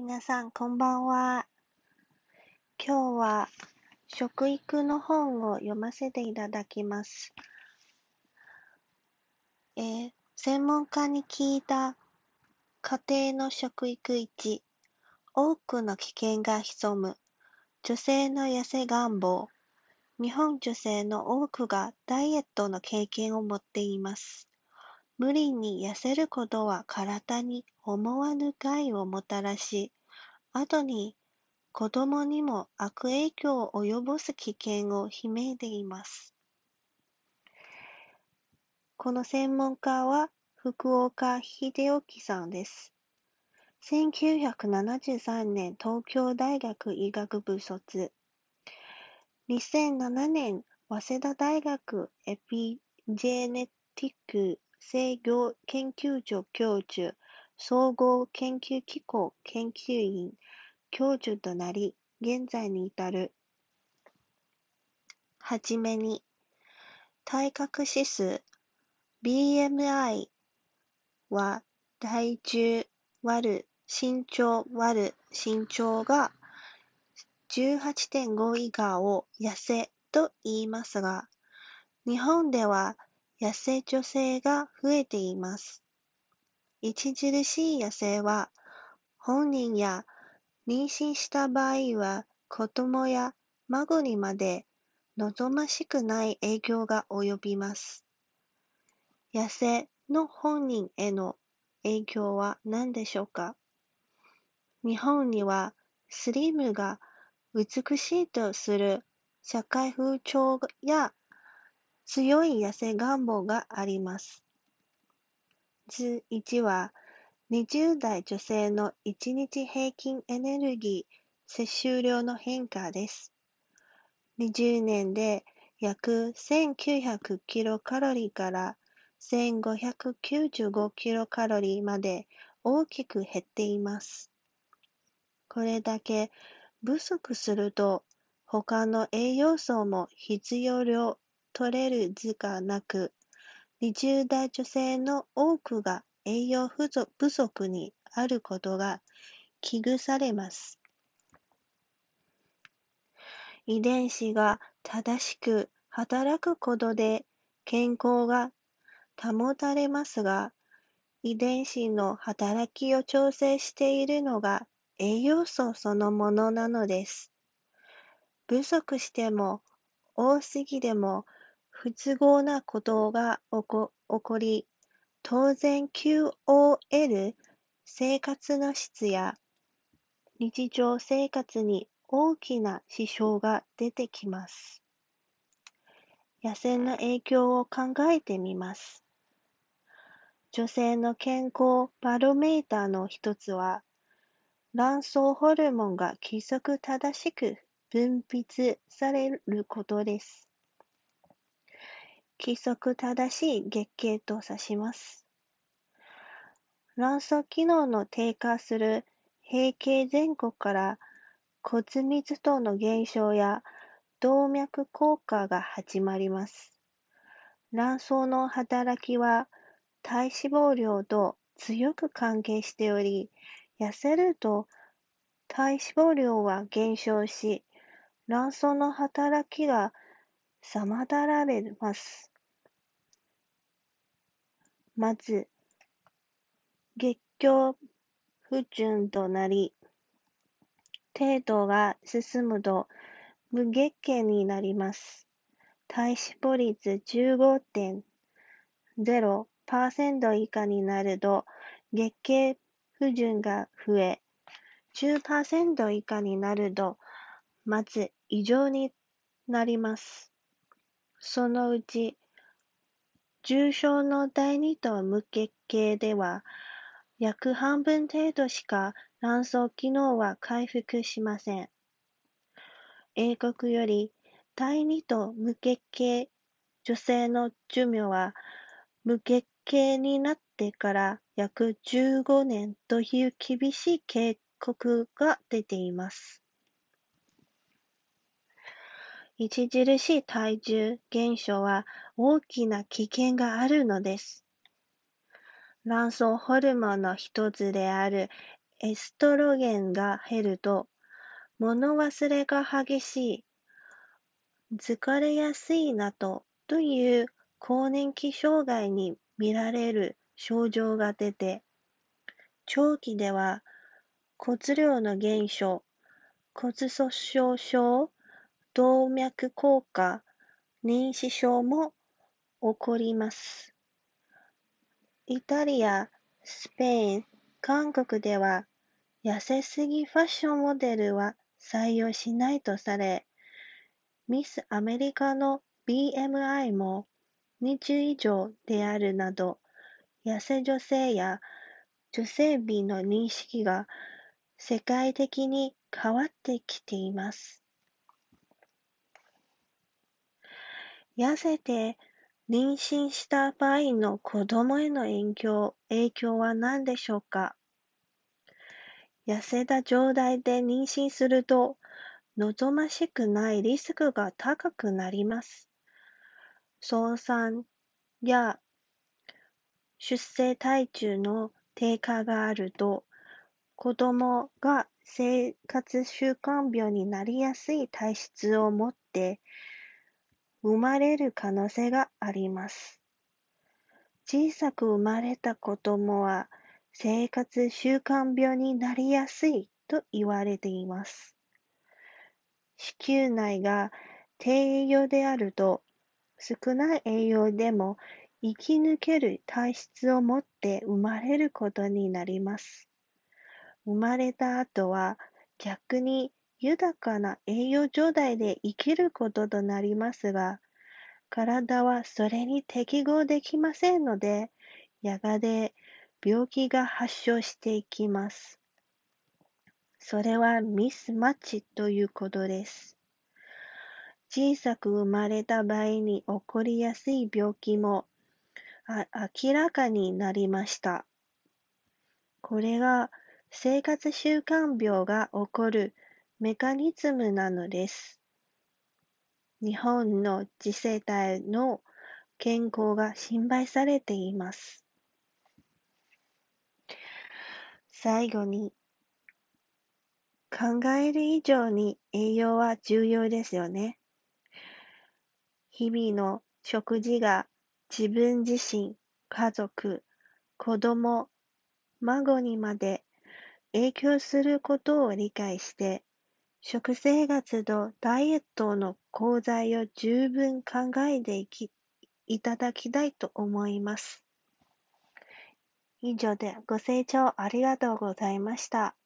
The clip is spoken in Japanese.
皆さん、こんばんは。今日は食育の本を読ませていただきます。えー、専門家に聞いた家庭の食育1、多くの危険が潜む女性の痩せ願望。日本女性の多くがダイエットの経験を持っています。無理に痩せることは体に思わぬ害をもたらし、後に子供にも悪影響を及ぼす危険を秘めています。この専門家は福岡秀之さんです。1973年東京大学医学部卒。2007年早稲田大学エピジェネティック制御研究所教授、総合研究機構研究員、教授となり、現在に至る。はじめに、体格指数 BMI は体重割る身長割る身長が18.5以下を痩せと言いますが、日本では痩せ女性が増えています。著しい痩せは、本人や妊娠した場合は子供や孫にまで望ましくない影響が及びます。痩せの本人への影響は何でしょうか？日本にはスリムが美しいとする社会風潮や強い痩せ願望があります。図1は、20代女性の1日平均エネルギー摂取量の変化です。20年で約1900キロカロリーから1595キロカロリーまで大きく減っています。これだけ不足すると他の栄養素も必要量取れる図がなく、20代女性の多くが栄養不足にあることが危惧されます。遺伝子が正しく働くことで健康が保たれますが、遺伝子の働きを調整しているのが栄養素そのものなのです。不足しても多すぎでも不都合なことが起こり、当然 QOL 生活の質や日常生活に大きな支障が出てきます。野生の影響を考えてみます。女性の健康バロメーターの一つは、卵巣ホルモンが規則正しく分泌されることです。規則正しい月経と指します。卵巣機能の低下する閉経前後から骨密度の減少や動脈硬化が始まります。卵巣の働きは体脂肪量と強く関係しており、痩せると体脂肪量は減少し、卵巣の働きが妨られます。まず、月経不順となり、程度が進むと無月経になります。体脂肪率15.0%以下になると月経不順が増え、10%以下になるとまず異常になります。そのうち、重症の第二と無血系では、約半分程度しか卵巣機能は回復しません。英国より第二と無血系女性の寿命は無血系になってから約15年という厳しい警告が出ています。著しい体重減少は大きな危険があるのです。卵巣ホルモンの一つであるエストロゲンが減ると、物忘れが激しい、疲れやすいなどという更年期障害に見られる症状が出て、長期では骨量の減少、骨粗鬆症、動脈硬化、認知症も起こります。イタリア、スペイン、韓国では痩せすぎファッションモデルは採用しないとされ、ミスアメリカの BMI も20以上であるなど、痩せ女性や女性美の認識が世界的に変わってきています。痩せて妊娠した場合の子供への影響影響は何でしょうか？痩せた状態で妊娠すると、望ましくないリスクが高くなります。早産や出生体重の低下があると、子供が生活習慣病になりやすい体質を持って生まれる可能性があります。小さく生まれた子供は生活習慣病になりやすいと言われています。子宮内が低栄養であると、少ない栄養でも生き抜ける体質を持って生まれることになります。生まれた後は逆に豊かな栄養状態で生きることとなりますが、体はそれに適合できませんので、やがて病気が発症していきます。それはミスマッチということです。小さく生まれた場合に起こりやすい病気も明らかになりました。これが生活習慣病が起こるメカニズムなのです。日本の次世代の健康が心配されています。最後に、考える以上に栄養は重要ですよね。日々の食事が自分自身、家族、子供、孫にまで影響することを理解して、食生活とダイエットの講座を十分考えていきいただきたいと思います。以上でご清聴ありがとうございました。